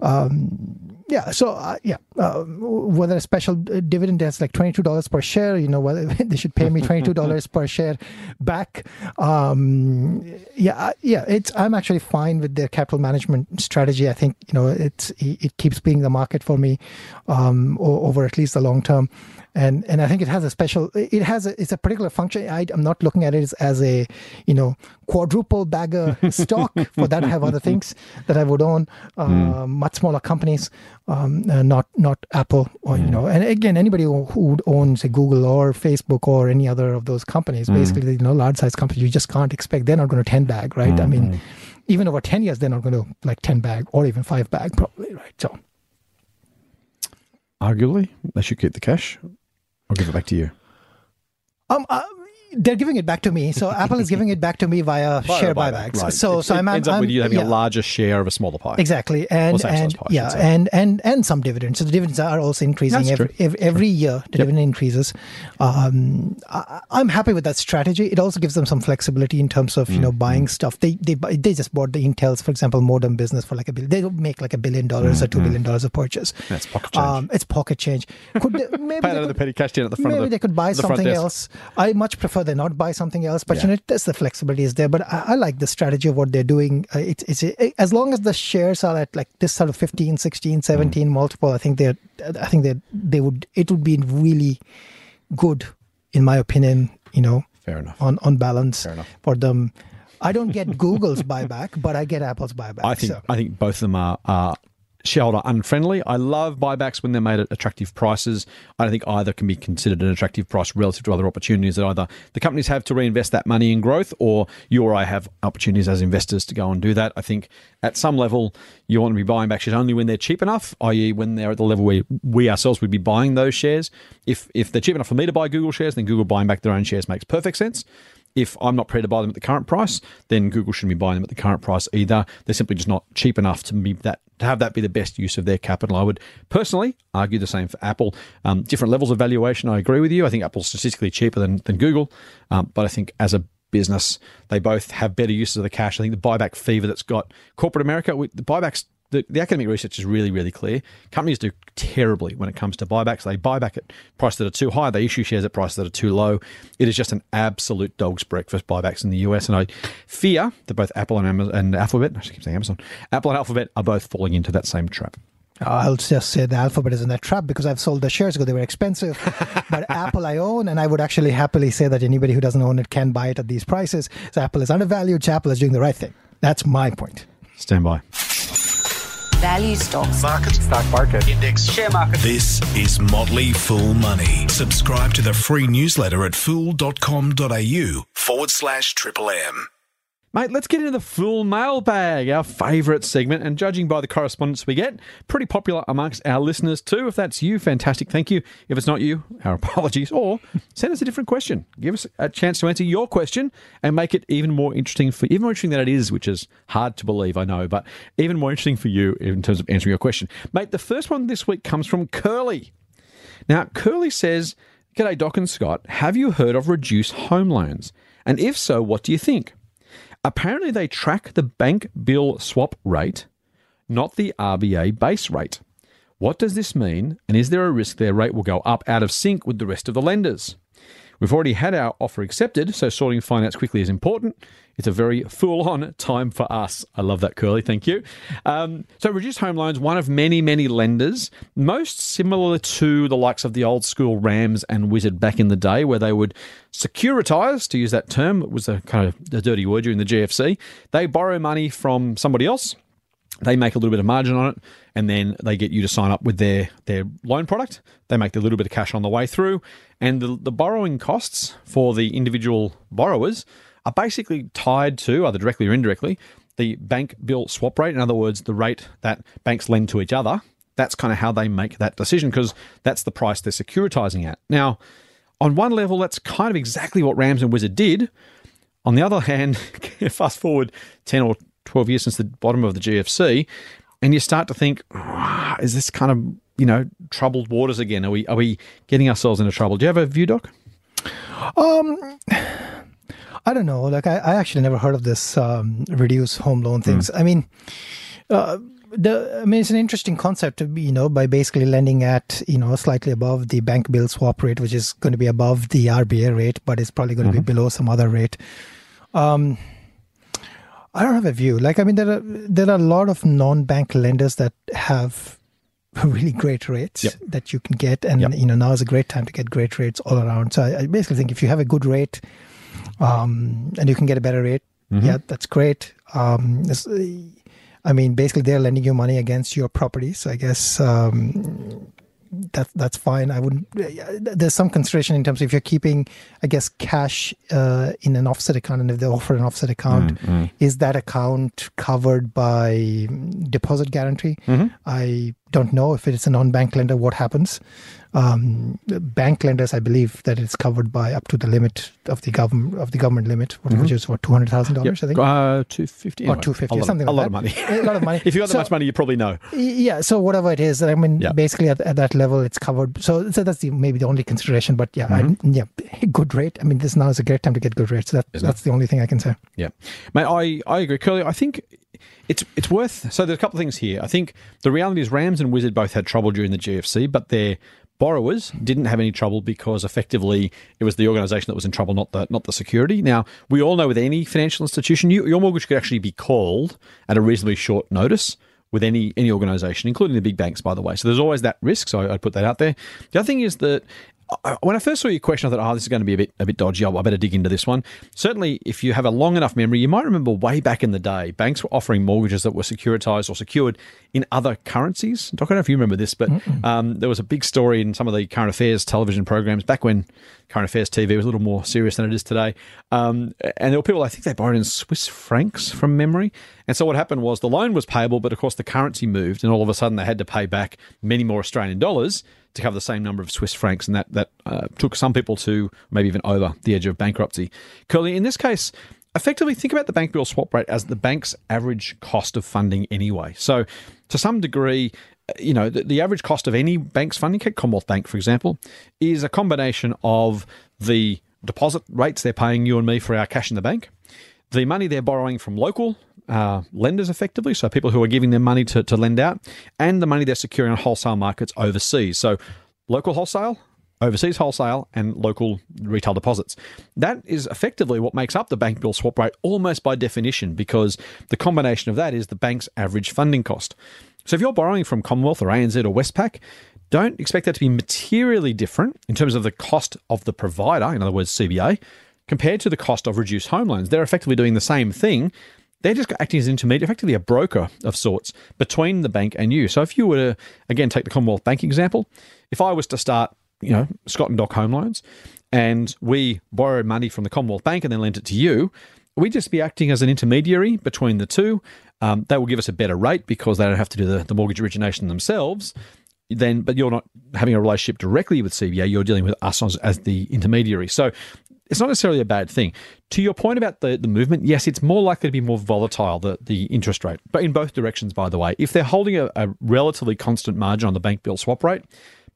Um, yeah, so uh, yeah, uh, whether a special dividend that's like twenty two dollars per share, you know, whether they should pay me twenty two dollars per share back. Um, yeah, yeah, it's I'm actually fine with their capital management strategy. I think you know it's it it keeps being the market for me um, over at least the long term. And and I think it has a special. It has a it's a particular function. I, I'm not looking at it as, a you know quadruple bagger stock. For that, I have other things that I would own, uh, much smaller companies, um, uh, not not Apple or you know. And again, anybody who, who would own say Google or Facebook or any other of those companies, basically you know large size companies, you just can't expect they're not going to ten bag, right? I mean even over 10 years, they're not going to like 10 bag or even five bag, probably, right? So, Arguably, they should keep the cash or give it back to you. um, uh, they're giving it back to me. So Apple is giving it back to me via, Via share buyback, buybacks. right. So, It- so it I'm, ends up I'm- with you having yeah. a larger share of a smaller pie. Exactly, and size and pie, yeah, and and and some dividends. So the dividends are also increasing every, every every year. The dividend increases. Um, I, I'm happy with that strategy. It also gives them some flexibility in terms of you know Mm-hmm. buying stuff. They they they just bought the Intel's, for example, modem business for like a billion. They make like a billion dollars or two billion dollars of purchase. Mm-hmm. That's pocket change. Um, it's pocket change. Could they, maybe they of the could- petty cash at the front Maybe the they could buy the something else. I much prefer they not buy something else, but Yeah. you know, that's the flexibility is there. But I, I like the strategy of what they're doing. Uh, it's it's it, as long as the shares are at like this sort of 15, 16, 17 Mm. multiple. I think they're. I think that they would. It would be really good, in my opinion. You know, Fair enough. on on balance for them. I don't get Google's buyback, but I get Apple's buyback. I think so. I think both of them are, are shareholder unfriendly. I love buybacks when they're made at attractive prices. I don't think either can be considered an attractive price relative to other opportunities that either the companies have to reinvest that money in growth or you or I have opportunities as investors to go and do that. I think at some level you want to be buying back shares only when they're cheap enough, i.e. when they're at the level where we ourselves would be buying those shares. If if they're cheap enough for me to buy Google shares, then Google buying back their own shares makes perfect sense if I'm not prepared to buy them at the current price, then Google shouldn't be buying them at the current price either. They're simply just not cheap enough to be that to have that be the best use of their capital. I would personally argue the same for Apple. Um, different levels of valuation. I agree with you. I think Apple's statistically cheaper than than Google, um, but I think as a business, they both have better uses of the cash. I think the buyback fever that's got corporate America, the buybacks the, the academic research is really, really clear. Companies do terribly when it comes to buybacks. They buy back at prices that are too high. They issue shares at prices that are too low. It is just an absolute dog's breakfast buybacks in the US. And I fear that both Apple and, Amazon, and Alphabet, I should keep saying Amazon, Apple and Alphabet are both falling into that same trap. I'll just say the Alphabet is in that trap because I've sold the shares because they were expensive. but Apple I own, and I would actually happily say that anybody who doesn't own it can buy it at these prices. So Apple is undervalued. Apple is doing the right thing. That's my point. Stand by. Value stocks. Market. Stock market. Index. Share market. This is Motley Fool Money. Subscribe to the free newsletter at fool.com.au forward slash triple M. Mate, let's get into the full mailbag, our favourite segment. And judging by the correspondence we get, pretty popular amongst our listeners too. If that's you, fantastic. Thank you. If it's not you, our apologies. Or send us a different question. Give us a chance to answer your question and make it even more interesting for even more interesting than it is, which is hard to believe, I know, but even more interesting for you in terms of answering your question. Mate, the first one this week comes from Curly. Now, Curly says, G'day, Doc and Scott. Have you heard of reduced home loans? And if so, what do you think? Apparently, they track the bank bill swap rate, not the RBA base rate. What does this mean? And is there a risk their rate will go up out of sync with the rest of the lenders? We've already had our offer accepted, so sorting finance quickly is important. It's a very full on time for us. I love that, Curly. Thank you. Um, so, reduced home loans, one of many, many lenders, most similar to the likes of the old school Rams and Wizard back in the day, where they would securitize, to use that term, it was a kind of a dirty word during the GFC. They borrow money from somebody else, they make a little bit of margin on it and then they get you to sign up with their their loan product they make a little bit of cash on the way through and the, the borrowing costs for the individual borrowers are basically tied to either directly or indirectly the bank bill swap rate in other words the rate that banks lend to each other that's kind of how they make that decision because that's the price they're securitizing at now on one level that's kind of exactly what rams and wizard did on the other hand, fast forward 10 or 12 years since the bottom of the GFC, and you start to think, "Ah, is this kind of, you know, troubled waters again? Are we, are we getting ourselves into trouble? Do you have a view, Doc? I don't know. Like I, I actually never heard of this um, reduce home loan things. I mean, uh, the I mean it's an interesting concept. to be, You know, by basically lending at you know slightly above the bank bill swap rate, which is going to be above the RBA rate, but it's probably going to be below some other rate. Um, I don't have a view. Like I mean, there are there are a lot of non-bank lenders that have really great rates Yep. that you can get, and Yep. you know now is a great time to get great rates all around. So I, I basically think if you have a good rate, um, and you can get a better rate, yeah, that's great. Um, I mean, basically they're lending you money against your property, so I guess um, that that's fine. I wouldn't. There's some consideration in terms of if you're keeping, I guess, cash uh, in an offset account, and if they offer an offset account, is that account covered by deposit guarantee? I don't know if it's a non-bank lender. What happens? Um, bank lenders, I believe that it's covered by up to the limit of the government of the government limit, which is what two hundred thousand dollars, I think. Uh, 250 Or 250, a lot, something a like lot that. of money. A lot of money. if you got that So- much money, you probably know. Yeah, so whatever it is, I mean, Yeah. basically at, at that level, it's covered. So, so that's the, maybe the only consideration. But yeah, I, yeah, good rate. I mean, this now is a great time to get good rates. That, that's the only thing I can say. Yeah, mate, I, I agree. Curly, I think it's it's worth. So there's a couple of things here. I think the reality is Rams and Wizard both had trouble during the GFC, but their borrowers didn't have any trouble because effectively it was the organisation that was in trouble, not the not the security. Now we all know with any financial institution, you, your mortgage could actually be called at a reasonably short notice. With any any organisation, including the big banks, by the way, so there's always that risk. So I'd put that out there. The other thing is that when I first saw your question, I thought, "Oh, this is going to be a bit a bit dodgy. I better dig into this one." Certainly, if you have a long enough memory, you might remember way back in the day, banks were offering mortgages that were securitized or secured in other currencies. Doc, I don't know if you remember this, but um, there was a big story in some of the current affairs television programs back when current affairs TV was a little more serious than it is today. Um, and there were people, I think they borrowed in Swiss francs from memory. And so what happened was the loan was payable, but of course the currency moved, and all of a sudden they had to pay back many more Australian dollars to cover the same number of Swiss francs, and that that uh, took some people to maybe even over the edge of bankruptcy. Curly, in this case, effectively think about the bank bill swap rate as the bank's average cost of funding anyway. So, to some degree, you know, the, the average cost of any bank's funding, Commonwealth Bank for example, is a combination of the deposit rates they're paying you and me for our cash in the bank, the money they're borrowing from local uh, lenders effectively, so people who are giving them money to, to lend out, and the money they're securing on wholesale markets overseas. So local wholesale, overseas wholesale, and local retail deposits. That is effectively what makes up the bank bill swap rate almost by definition, because the combination of that is the bank's average funding cost. So if you're borrowing from Commonwealth or ANZ or Westpac, don't expect that to be materially different in terms of the cost of the provider, in other words, CBA, compared to the cost of reduced home loans. They're effectively doing the same thing. They're just acting as an intermediate, effectively a broker of sorts between the bank and you. So if you were to, again, take the Commonwealth Bank example, if I was to start, you know, Scott and Doc Home Loans, and we borrowed money from the Commonwealth Bank and then lent it to you, we'd just be acting as an intermediary between the two. Um, they will give us a better rate because they don't have to do the, the mortgage origination themselves. Then, but you're not having a relationship directly with CBA. You're dealing with us as, as the intermediary. So it's not necessarily a bad thing. To your point about the, the movement, yes, it's more likely to be more volatile, the, the interest rate, but in both directions, by the way. If they're holding a, a relatively constant margin on the bank bill swap rate,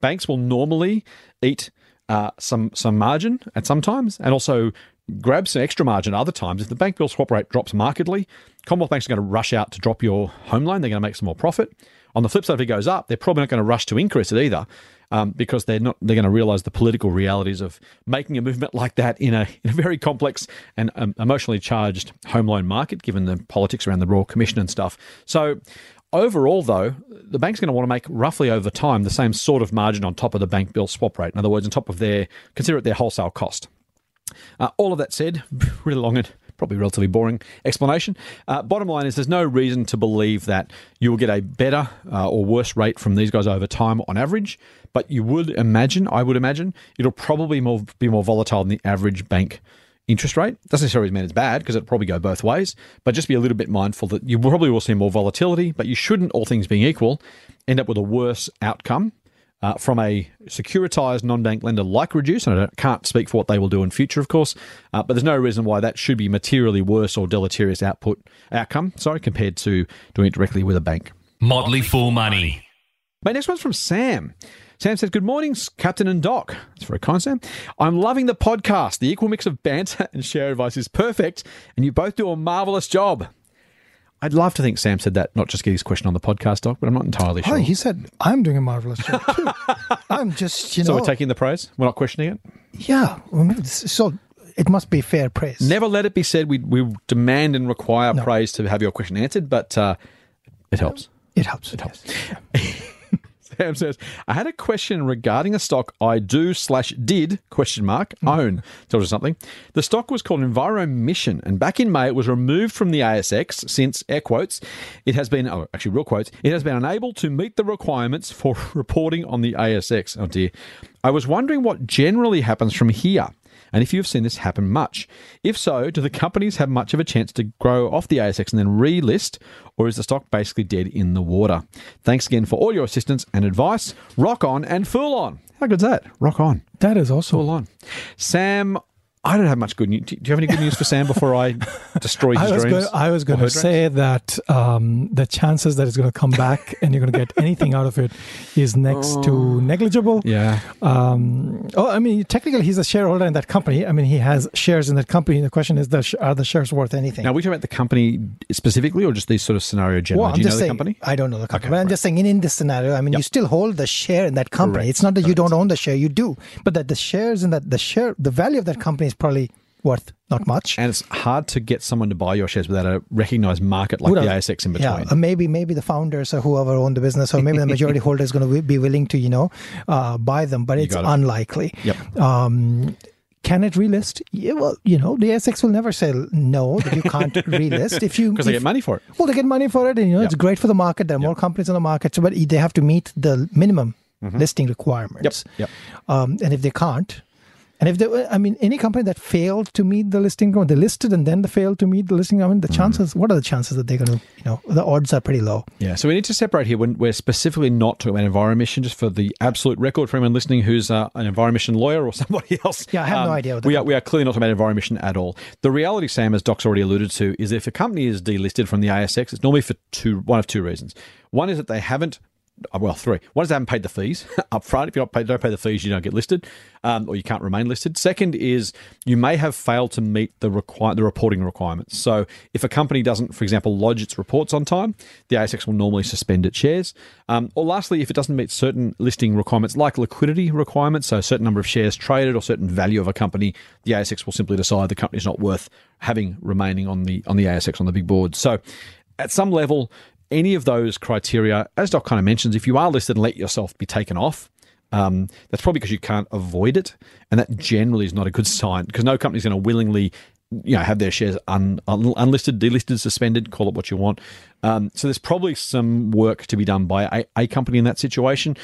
banks will normally eat uh, some some margin at some times and also grab some extra margin other times. If the bank bill swap rate drops markedly, Commonwealth Banks are going to rush out to drop your home loan. They're going to make some more profit. On the flip side, if it goes up, they're probably not going to rush to increase it either. Um, because they're not they're going to realize the political realities of making a movement like that in a, in a very complex and um, emotionally charged home loan market, given the politics around the Royal Commission and stuff. So overall, though, the bank's going to want to make roughly over time the same sort of margin on top of the bank bill swap rate. In other words, on top of their consider it their wholesale cost. Uh, all of that said, really long and probably relatively boring explanation. Uh, bottom line is there's no reason to believe that you will get a better uh, or worse rate from these guys over time on average, but you would imagine, I would imagine, it'll probably more, be more volatile than the average bank interest rate. Doesn't necessarily mean it's bad because it'll probably go both ways, but just be a little bit mindful that you probably will see more volatility, but you shouldn't, all things being equal, end up with a worse outcome uh, from a securitized non-bank lender like Reduce, and I don't, can't speak for what they will do in future, of course, uh, but there's no reason why that should be materially worse or deleterious output outcome, sorry, compared to doing it directly with a bank. Motley Fool Money. My next one's from Sam. Sam says, Good morning, Captain and Doc. That's very kind, Sam. I'm loving the podcast. The equal mix of banter and share advice is perfect, and you both do a marvelous job. I'd love to think Sam said that, not just get his question on the podcast, Doc, but I'm not entirely sure. Oh, he said, I'm doing a marvelous job too. I'm just, you so we're taking the praise? We're not questioning it? yeah. well, maybe this- So it must be fair praise. Never let it be said we, we demand and require No. praise to have your question answered, but uh, it helps. It helps. It helps. Sam says, I had a question regarding a stock I do slash did question mark hmm. own. Tells you something. The stock was called Enviro Mission, and back in May it was removed from the ASX since air quotes it has been oh actually real quotes it has been unable to meet the requirements for reporting on the ASX. Oh dear. I was wondering what generally happens from here. And if you've seen this happen much. If so, do the companies have much of a chance to grow off the ASX and then relist, or is the stock basically dead in the water? Thanks again for all your assistance and advice. Rock on and fool on. How good's that? Rock on. That is also Fool on. Sam, I don't have much good news. Do you have any good news for Sam before I destroy his I was dreams? going, I was going her to dreams? say that um, the chances that it's going to come back and you're going to get anything out of it is next to negligible. Yeah. Um, oh, I mean, technically, he's a shareholder in that company. I mean, he has shares in that company. The question is, the sh- are the shares worth anything? Now, are we talking about the company specifically or just this sort of scenario generally? well, I'm Do you know just the saying, company? I don't know the company, Okay, but I'm right. just saying, in, in this scenario, I mean, you still hold the share in that company. Correct, It's not that you don't own the share; you do, but that the shares in that the share, the value of that company is probably worth not much. And it's hard to get someone to buy your shares without a recognized market like Would the ASX in between. Yeah, maybe maybe the founders or whoever own the business, or maybe the majority holder is going to be willing to you know uh, buy them, but it's it. unlikely. Yep. Um, can it relist? Yeah, well, you know, the ASX will never say no that you can't relist if you Because they if- get money for it. Well, they get money for it, and you know Yep. it's great for the market. There are more companies on the market, so but they have to meet the minimum listing requirements. Mm-hmm. Yep. Um, and if they can't, and if they, I mean, any company that failed to meet the listing, they listed and then they failed to meet the listing. I mean, the Mm-hmm. chances, what are the chances that they're going to, you know, the odds are pretty low. Yeah, so we need to separate here when we're specifically not talking about enviromission, just for the absolute record for anyone listening who's uh, an enviromission lawyer or somebody else. Um, Yeah, I have no idea what we are, we are clearly not talking about enviromission at all. The reality, Sam, as Doc's already alluded to, is if a company is delisted from the ASX, it's normally for two one of two reasons. One is that they haven't well, three. One is they haven't paid the fees up front. If you don't pay, don't pay the fees, you don't get listed, um, or you can't remain listed. Second is you may have failed to meet the require the reporting requirements. So if a company doesn't, for example, lodge its reports on time, the ASX will normally suspend its shares. Um, or lastly, if it doesn't meet certain listing requirements like liquidity requirements, so a certain number of shares traded or certain value of a company, the ASX will simply decide the company is not worth having remaining on the on the ASX on the big board. So at some level, any of those criteria, as Doc kind of mentions, if you are listed and let yourself be taken off, um, that's probably because you can't avoid it, and that generally is not a good sign because no company's going to willingly, you know, have their shares un, un, unlisted, delisted, suspended, call it what you want. Um, so there's probably some work to be done by a, a company in that situation.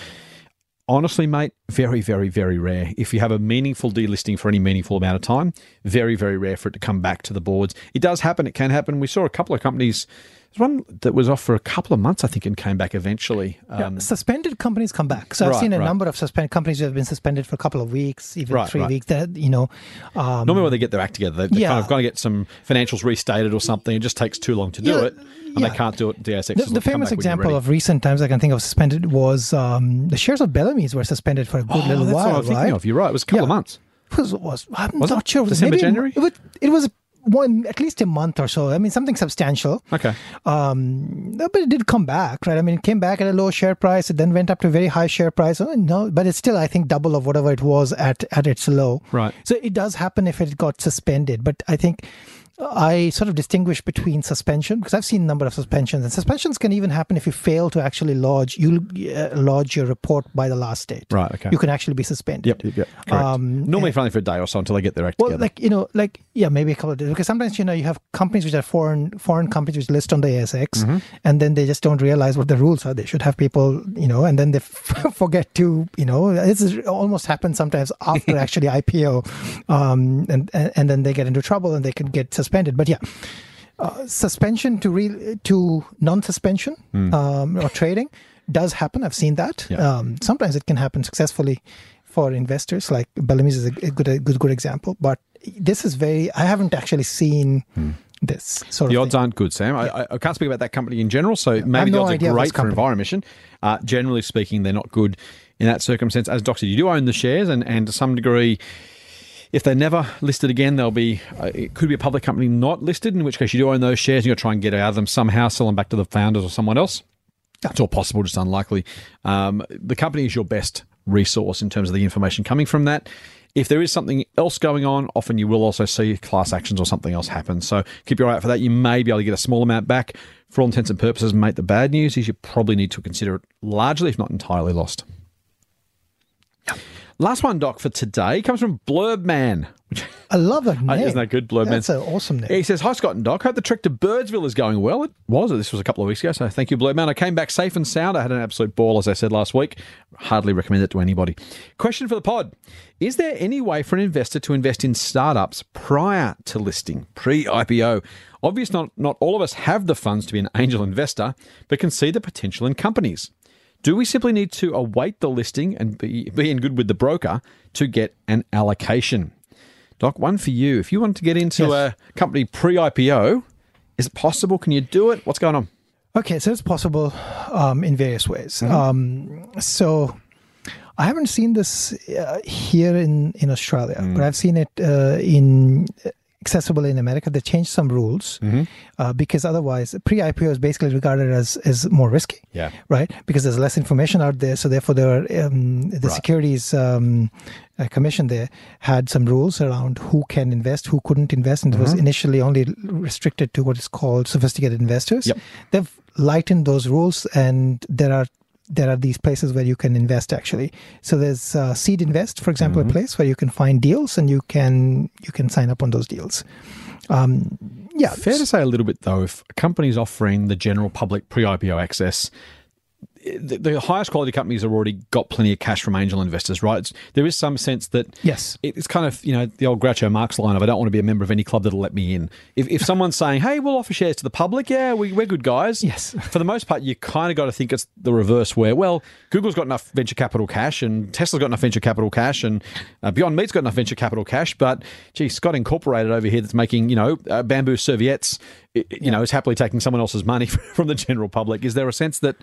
Honestly, mate, very, very, very rare. If you have a meaningful delisting for any meaningful amount of time, very, very rare for it to come back to the boards. It does happen. It can happen. We saw a couple of companies. There's one that was off for a couple of months, I think, and came back eventually. Um, suspended companies come back. So I've Right, seen a right. number of suspended companies who have been suspended for a couple of weeks, even Right, three weeks. That you know, um, Normally, when they get their act together, they, they Yeah. kind of got to get some financials restated or something. It just takes too long to do Yeah, it, and yeah. they can't do it. The the, famous back when you're example of recent times I can think of suspended was um, the shares of Bellamy's were suspended for a good oh, little that's while. what I'm thinking right? of. You're right. It was a couple of Yeah. months. was was I'm Was it? not sure. Was December, January? It was, it was one at least a month or so. I mean, something substantial. Okay. Um, but it did come back, right? I mean, it came back at a low share price. It then went up to a very high share price. Oh, no, but it's still, I think, double of whatever it was at at its low. Right. So it does happen if it got suspended, but I think. I sort of distinguish between suspension because I've seen a number of suspensions, and suspensions can even happen if you fail to actually lodge you uh, lodge your report by the last date. Right, okay. You can actually be suspended. Yep. Yep. yep. Correct. Um, Normally, for only for a day or so until they get their act well, together. like you know, like yeah, maybe a couple of days because sometimes you know you have companies which are foreign foreign companies which list on the ASX, Mm-hmm. and then they just don't realize what the rules are. They should have people, you know, and then they f- forget to, you know, this is almost happens sometimes after actually IPO, um, and, and and then they get into trouble and they can get suspended. But yeah. Uh, suspension to real to non-suspension um, or trading does happen. I've seen that. Yeah. Um, sometimes it can happen successfully for investors. Like Bellamy's is a, good, a good, good example. But this is very. I haven't actually seen this sort. The of. odds thing. aren't good, Sam. I, I- I can't speak about that company in general, so maybe the odds are great for company. Enviromission. Uh, generally speaking, they're not good in that circumstance. As said, you do own the shares, and, and to some degree, if they're never listed again, they'll be. Uh, it could be a public company not listed, in which case you do own those shares. and You'll try and get out of them somehow, sell them back to the founders or someone else. That's all possible, just unlikely. Um, the company is your best resource in terms of the information coming from that. If there is something else going on, often you will also see class actions or something else happen. So keep your eye out for that. You may be able to get a small amount back. For all intents and purposes, mate, the bad news is you probably need to consider it largely, if not entirely, lost. Last one, Doc, for today comes from Blurb Man. I love that uh, name. Isn't that good, Blurb Man? That's an awesome name. He says, Hi, Scott and Doc. Hope the trek to Birdsville is going well. It was. This was a couple of weeks ago, so thank you, Blurb Man. I came back safe and sound. I had an absolute ball, as I said last week. Hardly recommend it to anybody. Question for the pod Is there any way for an investor to invest in startups prior to listing, pre IPO? Obviously, not, not all of us have the funds to be an angel investor, but can see the potential in companies. Do we simply need to await the listing and be, be in good with the broker to get an allocation? Doc, one for you. If you want to get into Yes. a company pre IPO, is it possible? Can you do it? What's going on? Okay, so it's possible um, in various ways. Mm-hmm. Um, so I haven't seen this uh, here in in Australia, Mm. but I've seen it uh, in accessible in America. They changed some rules Mm-hmm. uh, because otherwise, pre-IPO is basically regarded as as more risky. Yeah. right. Because there's less information out there, so therefore there are, um, the Right. securities um, uh, commission there had some rules around who can invest, who couldn't invest, and Mm-hmm. was initially only restricted to what is called sophisticated investors. Yep. They've lightened those rules, and there are there are these places where you can invest actually. So there's uh, Seed Invest, for example, Mm-hmm. a place where you can find deals and you can you can sign up on those deals. Um, yeah, Fair to say a little bit, though, if a company's offering the general public pre IPO access, the, the highest quality companies have already got plenty of cash from angel investors, right? It's, there is some sense that Yes. it- it's kind of you know the old Groucho Marx line of I don't want to be a member of any club that'll let me in. If, if someone's saying, "Hey, we'll offer shares to the public," yeah, we, we're good guys. Yes. For the most part, you kind of got to think it's the reverse, where well, Google's got enough venture capital cash, and Tesla's got enough venture capital cash, and uh, Beyond Meat's got enough venture capital cash, but gee, Scott Incorporated over here that's making you know uh, bamboo serviettes. You know, is happily taking someone else's money from the general public. Is there a sense that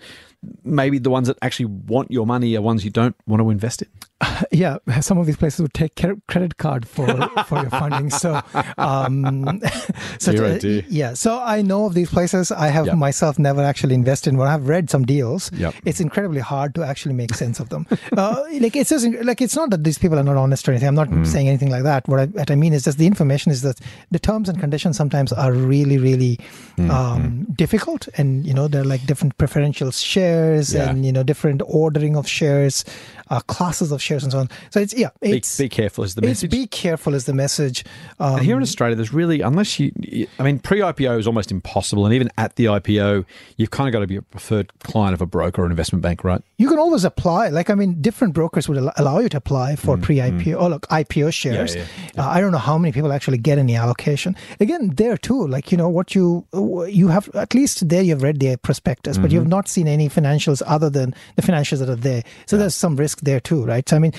maybe the ones that actually want your money are ones you don't want to invest in? yeah, some of these places would take credit card for for your funding. So, um, so uh, yeah. So I know of these places. I have Yep. myself never actually invested in. But I've read some deals. Yep. It's incredibly hard to actually make sense of them. uh, like it's just like it's not that these people are not honest or anything. I'm not Mm. saying anything like that. What I, what I mean is just the information is that the terms and conditions sometimes are really really Mm, um, difficult, and you know they're like different preferential shares Yeah. and you know different ordering of shares, uh, classes of shares, and so on. So it's yeah, Be, it's be careful is the it's message. be careful is the message. Um, here in Australia, there's really, unless you, I mean, pre IPO is almost impossible. And even at the IPO, you've kind of got to be a preferred client of a broker or an investment bank, right? you can always apply. Like I mean, different brokers would allow you to apply for pre-IPO or look IPO shares. yeah, Uh, I don't know how many people actually get any allocation. Again, there too, like you know what you you have at least there you've read the prospectus, but you've not seen any financials other than the financials that are there. So there's some risk there too, right? So I mean.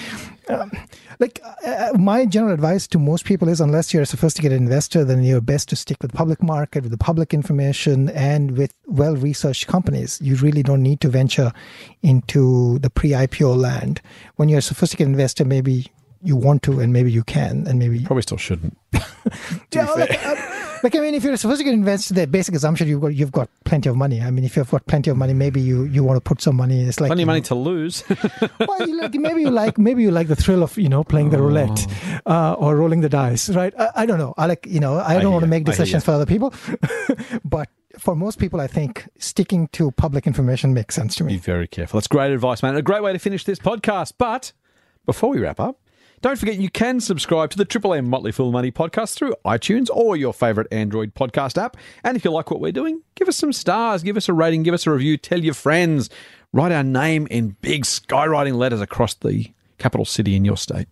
Um, like uh, my general advice to most people is unless you're a sophisticated investor then you're best to stick with the public market with the public information and with well researched companies you really don't need to venture into the pre-ipo land when you're a sophisticated investor maybe you want to and maybe you can and maybe Probably still shouldn't. yeah, like, uh, like I mean, if you're a sophisticated investor, the basic assumption you've got you've got plenty of money. I mean, if you've got plenty of money, maybe you, you want to put some money. It's like Plenty of you money to lose. well, you like, maybe you like maybe you like the thrill of you know playing the roulette uh, or rolling the dice, right? I, I don't know. I like you know I don't hear want to make decisions for other people, but for most people, I think sticking to public information makes sense to me. Be very careful. That's great advice, man. A great way to finish this podcast. But before we wrap up, don't forget you can subscribe to the Triple M Motley Fool Money podcast through iTunes or your favorite Android podcast app. And if you like what we're doing, give us some stars, give us a rating, give us a review, tell your friends, write our name in big skywriting letters across the capital city in your state.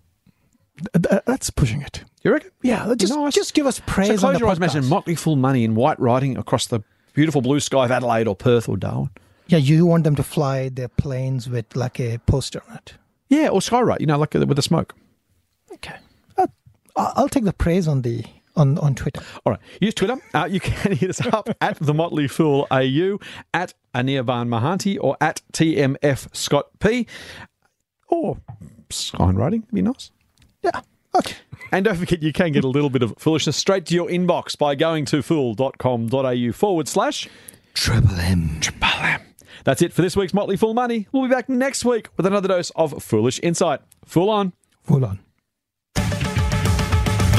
Th- That's pushing it. You reckon? Yeah, just Nice. just give us praise. So on close the your eyes, imagine Motley Fool Money in white writing across the beautiful blue sky of Adelaide or Perth or Darwin. Yeah, you want them to fly their planes with like a poster on it. Yeah, or Skywrite, you know, like with the smoke. Okay, I- I'll take the praise on the on on Twitter. All right, use Twitter. Uh, you can hit us up at the Motley Fool AU, at Anirban Mahanti, or at TMF Scott P, or skywriting. Be nice. Yeah. Okay. And don't forget, you can get a little bit of foolishness straight to your inbox by going to fool.com.au forward slash Triple M. Triple M. That's it for this week's Motley Fool Money. We'll be back next week with another dose of foolish insight. Fool on. Full on.